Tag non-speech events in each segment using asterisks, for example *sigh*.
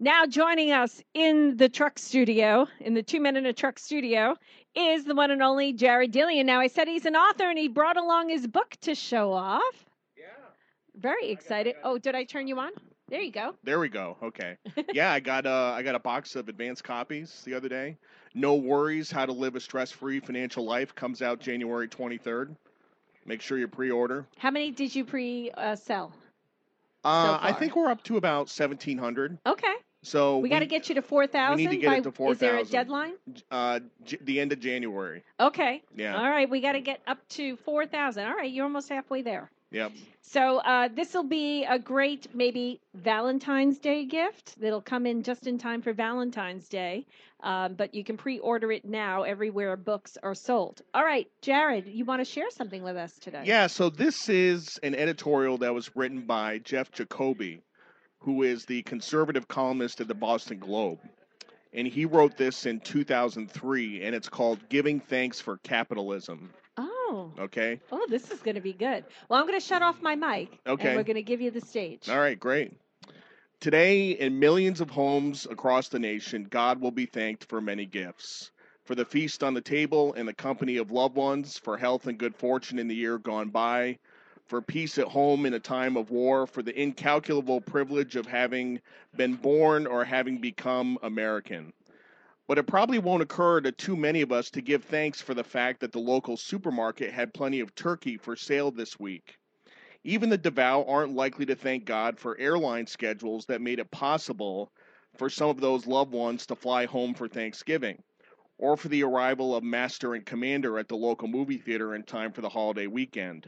Now joining us in the truck studio, in the two men in a truck studio, is the one and only Jared Dillian. Now I said he's an author and he brought along his book to show off. Yeah. Very excited. Oh, did I turn you on? There you go. There we go. Okay. *laughs* yeah, I got uh, I got a box of advanced copies the other day. No worries, how to live a stress-free financial life comes out January 23rd. Make sure you pre-order. How many did you pre uh, sell? Uh, I think we're up to about 1700. Okay. So We got to get you to 4,000. get by, it to four thousand. Is there a deadline? uh, J- the end of January. Okay. Yeah. All right. We got to get up to 4,000. All right. You're almost halfway there. Yep. So uh, this will be a great maybe Valentine's Day gift that'll come in just in time for Valentine's Day. Um, but you can pre-order it now everywhere books are sold. All right, Jared, you want to share something with us today? Yeah, so this is an editorial that was written by Jeff Jacoby, who is the conservative columnist at the Boston Globe. And he wrote this in 2003, and it's called Giving Thanks for Capitalism. Oh, Okay? oh, this is going to be good. Well, I'm going to shut off my mic. Okay. And we're going to give you the stage. All right, great. Today, in millions of homes across the nation, God will be thanked for many gifts. For the feast on the table and the company of loved ones, for health and good fortune in the year gone by, for peace at home in a time of war, for the incalculable privilege of having been born or having become American. But it probably won't occur to too many of us to give thanks for the fact that the local supermarket had plenty of turkey for sale this week. Even the devout aren't likely to thank God for airline schedules that made it possible for some of those loved ones to fly home for Thanksgiving, or for the arrival of Master and Commander at the local movie theater in time for the holiday weekend,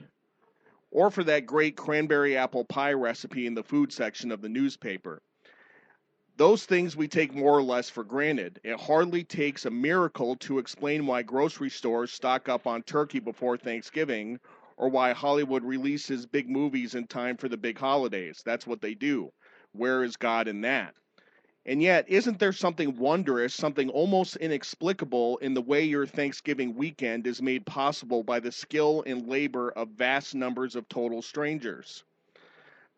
or for that great cranberry apple pie recipe in the food section of the newspaper. Those things we take more or less for granted. It hardly takes a miracle to explain why grocery stores stock up on turkey before Thanksgiving or why Hollywood releases big movies in time for the big holidays. That's what they do. Where is God in that? And yet, isn't there something wondrous, something almost inexplicable in the way your Thanksgiving weekend is made possible by the skill and labor of vast numbers of total strangers?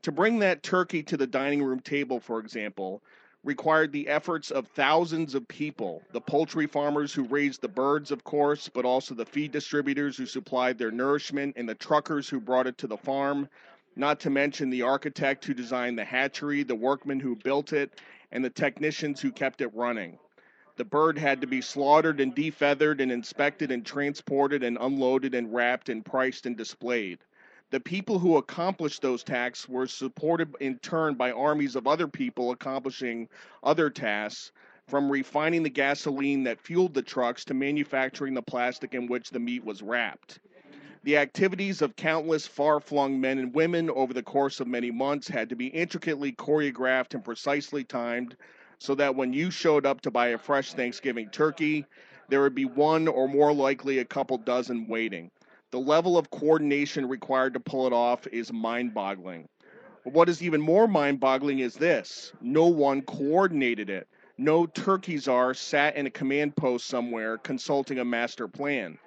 To bring that turkey to the dining room table, for example, required the efforts of thousands of people the poultry farmers who raised the birds, of course, but also the feed distributors who supplied their nourishment and the truckers who brought it to the farm, not to mention the architect who designed the hatchery, the workmen who built it, and the technicians who kept it running. The bird had to be slaughtered and defeathered and inspected and transported and unloaded and wrapped and priced and displayed. The people who accomplished those tasks were supported in turn by armies of other people accomplishing other tasks, from refining the gasoline that fueled the trucks to manufacturing the plastic in which the meat was wrapped. The activities of countless far flung men and women over the course of many months had to be intricately choreographed and precisely timed so that when you showed up to buy a fresh Thanksgiving turkey, there would be one or more likely a couple dozen waiting. The level of coordination required to pull it off is mind boggling. What is even more mind boggling is this no one coordinated it. No turkey czar sat in a command post somewhere consulting a master plan.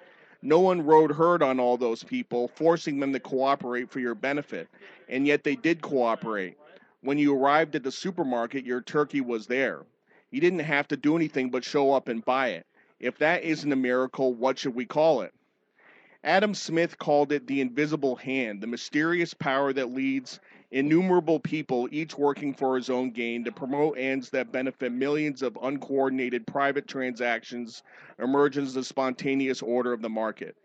No one rode herd on all those people, forcing them to cooperate for your benefit. And yet they did cooperate. When you arrived at the supermarket, your turkey was there. You didn't have to do anything but show up and buy it. If that isn't a miracle, what should we call it? Adam Smith called it the invisible hand, the mysterious power that leads innumerable people, each working for his own gain, to promote ends that benefit millions of uncoordinated private transactions, emerge as the spontaneous order of the market.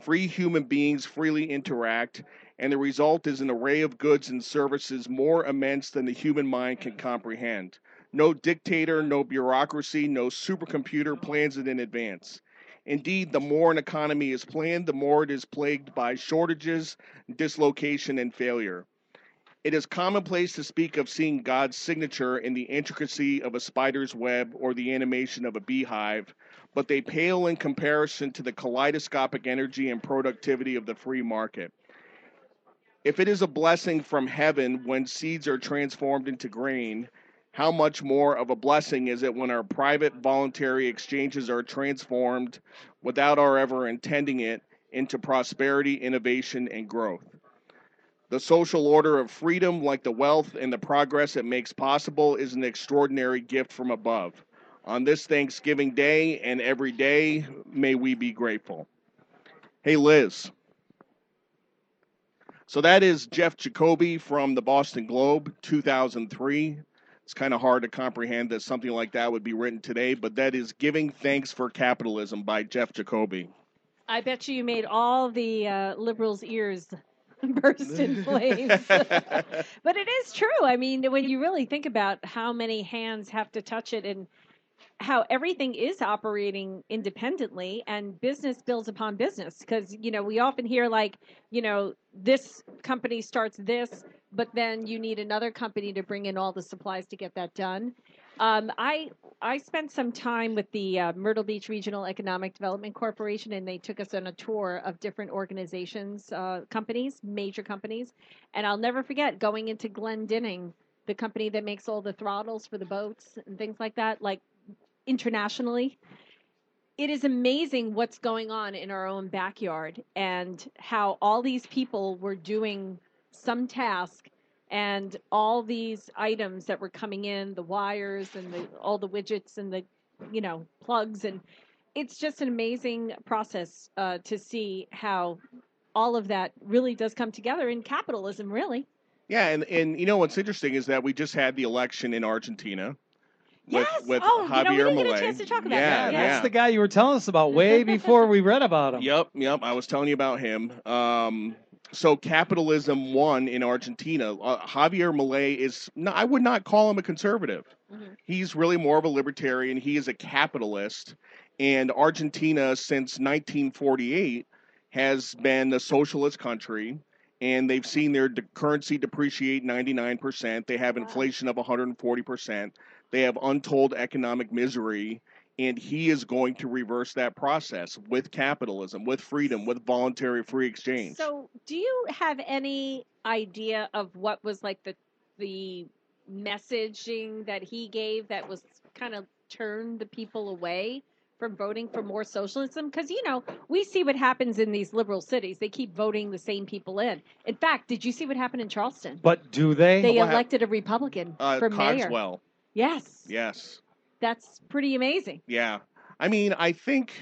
Free human beings freely interact, and the result is an array of goods and services more immense than the human mind can comprehend. No dictator, no bureaucracy, no supercomputer plans it in advance. Indeed, the more an economy is planned, the more it is plagued by shortages, dislocation, and failure. It is commonplace to speak of seeing God's signature in the intricacy of a spider's web or the animation of a beehive, but they pale in comparison to the kaleidoscopic energy and productivity of the free market. If it is a blessing from heaven when seeds are transformed into grain, how much more of a blessing is it when our private voluntary exchanges are transformed without our ever intending it into prosperity, innovation, and growth? The social order of freedom, like the wealth and the progress it makes possible, is an extraordinary gift from above. On this Thanksgiving Day and every day, may we be grateful. Hey, Liz. So that is Jeff Jacoby from the Boston Globe, 2003. It's kind of hard to comprehend that something like that would be written today, but that is Giving Thanks for Capitalism by Jeff Jacoby. I bet you you made all the uh, liberals' ears *laughs* burst in *laughs* flames. *laughs* but it is true. I mean, when you really think about how many hands have to touch it and how everything is operating independently and business builds upon business. Because you know we often hear like you know this company starts this but then you need another company to bring in all the supplies to get that done. Um, i i spent some time with the uh, myrtle beach regional economic development corporation and they took us on a tour of different organizations uh, companies major companies. And i'll never forget going into glendinning the company that makes all the throttles for the boats and things like that like internationally. It is amazing what's going on in our own backyard and how all these people were doing some task and all these items that were coming in the wires and the, all the widgets and the you know plugs and it's just an amazing process uh, to see how all of that really does come together in capitalism really yeah and, and you know what's interesting is that we just had the election in argentina with, yes. with oh, Javier you know, we didn't Milei. get a chance to talk about yeah, that. yeah. That's the guy you were telling us about way *laughs* before we read about him. Yep, yep. I was telling you about him. Um, so capitalism won in Argentina. Uh, Javier Milei is. No, I would not call him a conservative. Mhm. He's really more of a libertarian. He is a capitalist, and Argentina since 1948 has been a socialist country. And they've seen their de- currency depreciate 99%. They have inflation of 140%. They have untold economic misery and he is going to reverse that process with capitalism, with freedom, with voluntary free exchange. So, do you have any idea of what was like the the messaging that he gave that was kind of turned the people away from voting for more socialism? Because you know we see what happens in these liberal cities; they keep voting the same people in. In fact, did you see what happened in Charleston? But do they? They What hap- elected a Republican uh, for mayor. Cogswell, Yes, yes, that's pretty amazing. yeah. I mean, I think,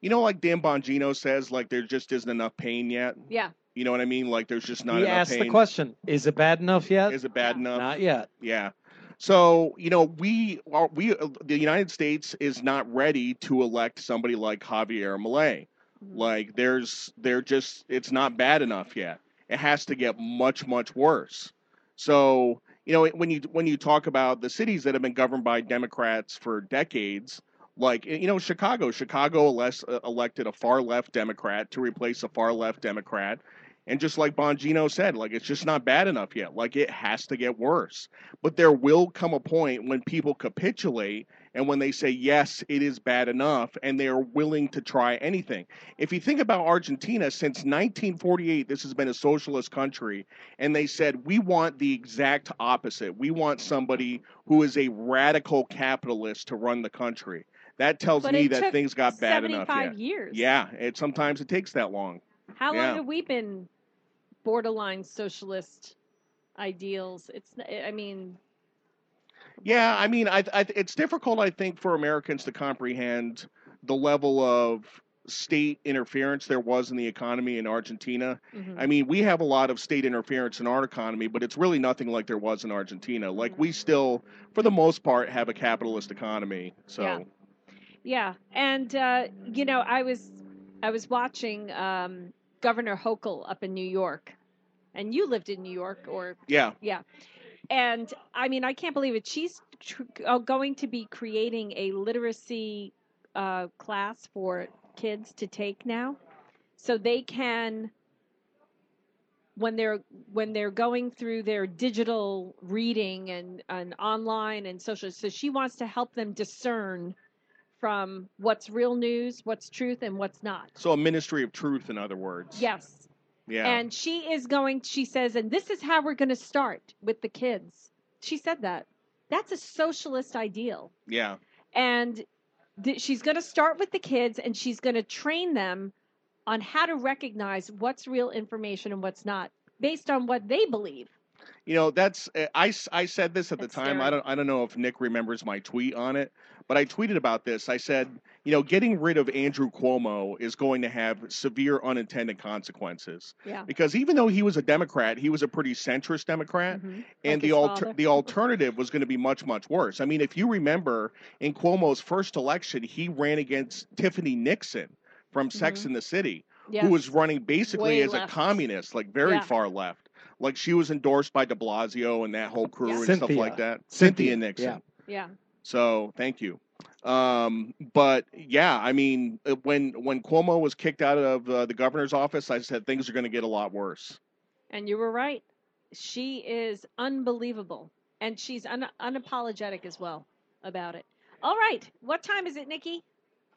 you know, like Dan Bongino says, like there just isn't enough pain yet. Yeah, You know what I mean? Like there's just not we enough asked pain. the question: Is it bad enough yet? Is it bad Yeah. enough? Not yet. Yeah. So you know, we are we uh, the United States is not ready to elect somebody like Javier Milei. Mhm. Like there's they're just it's not bad enough yet. It has to get much much worse. So you know when you when you talk about the cities that have been governed by Democrats for decades, like you know Chicago, Chicago uh, elected a far left Democrat to replace a far left Democrat. And just like Bongino said, like it's just not bad enough yet. Like it has to get worse. But there will come a point when people capitulate and when they say, yes, it is bad enough, and they are willing to try anything. If you think about Argentina, since 1948, this has been a socialist country, and they said, we want the exact opposite. We want somebody who is a radical capitalist to run the country. That tells But me that things got bad enough. seventy-five Yeah. years. Yeah, it sometimes it takes that long. How long have we been borderline socialist ideals? It's, I mean, Yeah, I mean, I, I, it's difficult, I think, for Americans to comprehend the level of state interference there was in the economy in Argentina. mhm. I mean, we have a lot of state interference in our economy, but it's really nothing like there was in Argentina. Like, we still, for the most part, have a capitalist economy. So, Yeah. yeah. And uh, you know, I was I was watching um, Governor Hochul up in New York, and you lived in New York, or yeah, yeah. And I mean, I can't believe it. She's tr- uh, going to be creating a literacy uh, class for kids to take now, so they can when they're when they're going through their digital reading and, and online and social so she wants to help them discern from what's real news what's truth and what's not so a ministry of truth, in other words. yes Yeah. and she is going she says and this is how we're going to start with the kids she said that that's a socialist ideal yeah. and th- she's going to start with the kids and she's going to train them on how to recognize what's real information and what's not based on what they believe. You know, that's I, I, said this at the That's time. I don't I don't know if Nick remembers my tweet on it, but I tweeted about this. I said, you know, getting rid of Andrew Cuomo is going to have severe unintended consequences Yeah. because even though he was a Democrat, he was a pretty centrist Democrat. Mhm. and Like the his alter- the alternative was going to be much much worse. I mean, if you remember in Cuomo's first election, he ran against Tiffany Nixon from Sex Mhm. and the City, Yes. who was running basically Way as left. a communist, like very Yeah. far left. Like she was endorsed by De Blasio and that whole crew Yeah. and stuff like that. Cynthia, Cynthia Nixon. yeah. So thank you. Um, but yeah, I mean, uh, when when Cuomo was kicked out of uh, the governor's office, I said things are going to get a lot worse. And you were right. She is unbelievable. And she's un- unapologetic as well about it. All right. What time is it, Nikki?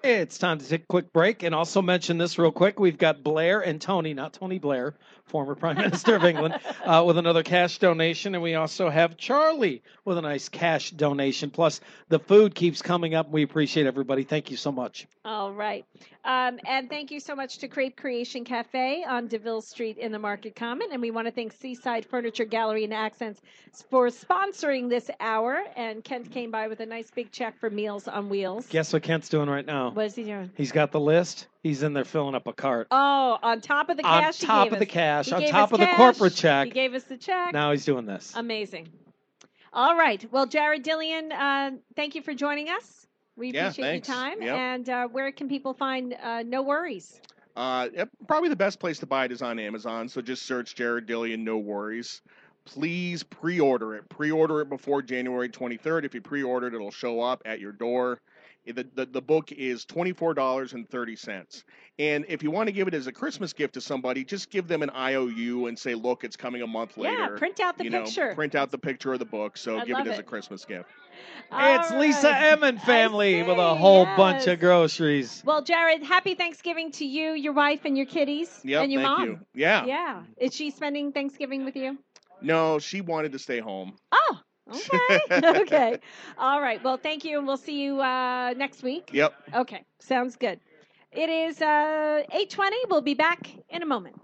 It's time to take a quick break and also mention this real quick. We've got Blair and Tony, not Tony Blair, former Prime Minister of England, *laughs* uh, with another cash donation. And we also have Charlie with a nice cash donation. Plus, the food keeps coming up. We appreciate everybody. Thank you so much. All right. Um, and thank you so much to Crepe Creation Cafe on DeVille Street in the Market Common. And we want to thank Seaside Furniture Gallery and Accents for sponsoring this hour. And Kent came by with a nice big check for Meals on Wheels. Guess what Kent's doing right now? What is he doing? He's got the list. He's in there filling up a cart. Oh, on top of the on cash he top gave of the cash, He on top us of the corporate check. He gave us the check. Now he's doing this. Amazing. All right. Well, Jared Dillian, uh, thank you for joining us. We Yeah, appreciate thanks. your time. Yep. And uh, where can people find uh, No Worries? Uh, probably the best place to buy it is on Amazon. So just search Jared Dillian, no worries. Please pre-order it. Pre-order it before January 23rd. If you pre-order it, it'll show up at your door. The, the, the book is $24.30. And if you want to give it as a Christmas gift to somebody, just give them an IOU and say, look, it's coming a month later. Yeah, print out the you know, picture. print out the picture of the book. So I give love it as it. a Christmas gift. it's All Lisa right. Emmon family with a see, whole bunch of groceries. Well, Jared, happy Thanksgiving to you, your wife, and your kitties, Yep, and your thank mom. you. Yeah. Yeah. Is she spending Thanksgiving with you? No, she wanted to stay home. Okay. *laughs* okay. All right. Well, thank you, and we'll see you uh, next week. Yep. Okay. Sounds good. It is uh, 8.20. We'll be back in a moment.